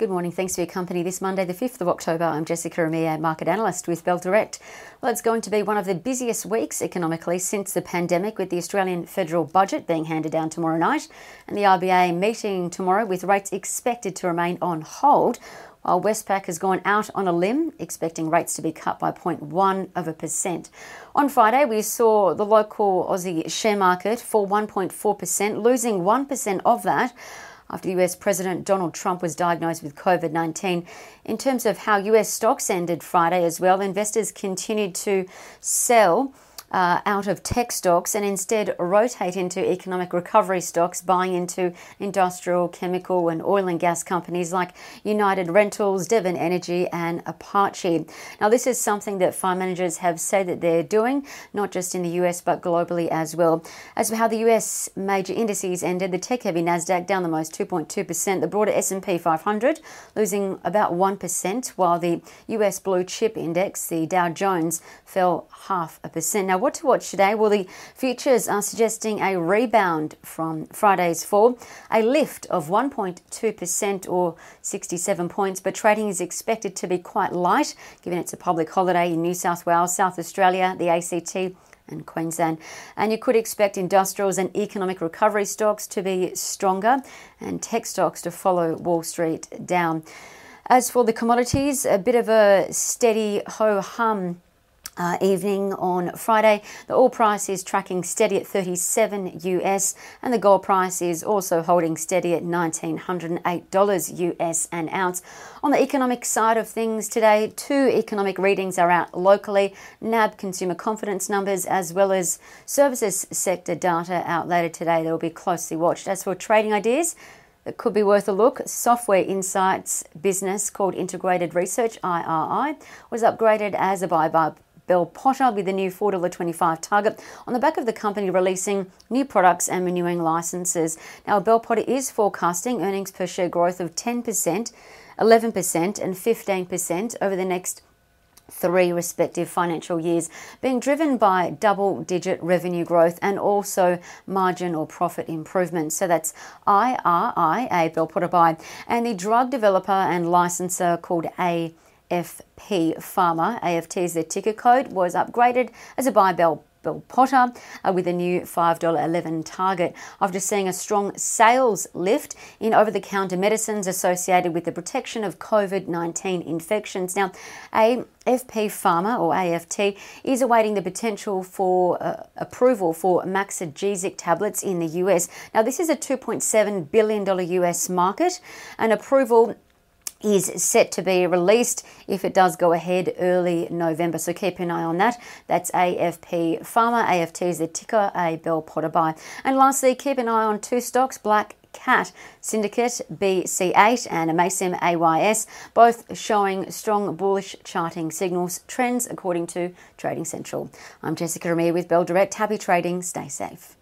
Good morning. Thanks for your company this Monday, the 5th of October. I'm Jessica Amir, market analyst with Bell Direct. Well, it's going to be one of the busiest weeks economically since the pandemic, with the Australian federal budget being handed down tomorrow night and the RBA meeting tomorrow with rates expected to remain on hold. While Westpac has gone out on a limb, expecting rates to be cut by 0.1 of a percent. On Friday, we saw the local Aussie share market fall 1.4%, losing 1% of that after US President Donald Trump was diagnosed with COVID 19. In terms of how US stocks ended Friday as well, investors continued to sell uh, out of tech stocks and instead rotate into economic recovery stocks, buying into industrial, chemical, and oil and gas companies like United Rentals, Devon Energy, and Apache. Now, this is something that fund managers have said that they're doing, not just in the US but globally as well. As for how the US major indices ended, the tech-heavy Nasdaq down the most 2.2%, the broader S&P 500 losing about 1%, while the US blue chip index, the Dow Jones, fell half a percent. Now, what to watch today? Well, the futures are suggesting a rebound from Friday's fall, a lift of 1.2% or 67 points, but trading is expected to be quite light given it's a public holiday in New South Wales, South Australia, the ACT and Queensland. And you could expect industrials and economic recovery stocks to be stronger and tech stocks to follow Wall Street down. As for the commodities, a bit of a steady ho hum uh, evening on Friday. The oil price is tracking steady at 37 US, and the gold price is also holding steady at $1,908 US an ounce. On the economic side of things today, two economic readings are out locally NAB consumer confidence numbers, as well as services sector data out later today that will be closely watched. As for trading ideas, that could be worth a look. Software Insights business called Integrated Research IRI was upgraded as a buy Bell Potter with the new $4.25 target on the back of the company releasing new products and renewing licenses. Now, Bell Potter is forecasting earnings per share growth of 10%, 11%, and 15% over the next three respective financial years, being driven by double digit revenue growth and also margin or profit improvement. So that's IRIA a Bell Potter buy, and the drug developer and licensor called A. AFP Pharma, AFT is their ticker code, was upgraded as a buy bell Bell Potter uh, with a new $5.11 target after seeing a strong sales lift in over the counter medicines associated with the protection of COVID 19 infections. Now, AFP Pharma or AFT is awaiting the potential for uh, approval for Maxigesic tablets in the US. Now, this is a $2.7 billion US market, and approval is set to be released if it does go ahead early November. So keep an eye on that. That's AFP Pharma. AFT is the ticker, a Bell Potter buy. And lastly, keep an eye on two stocks, Black Cat Syndicate BC8 and Amaysim AYS, both showing strong bullish charting signals, trends according to Trading Central. I'm Jessica Amir with Bell Direct. Happy trading. Stay safe.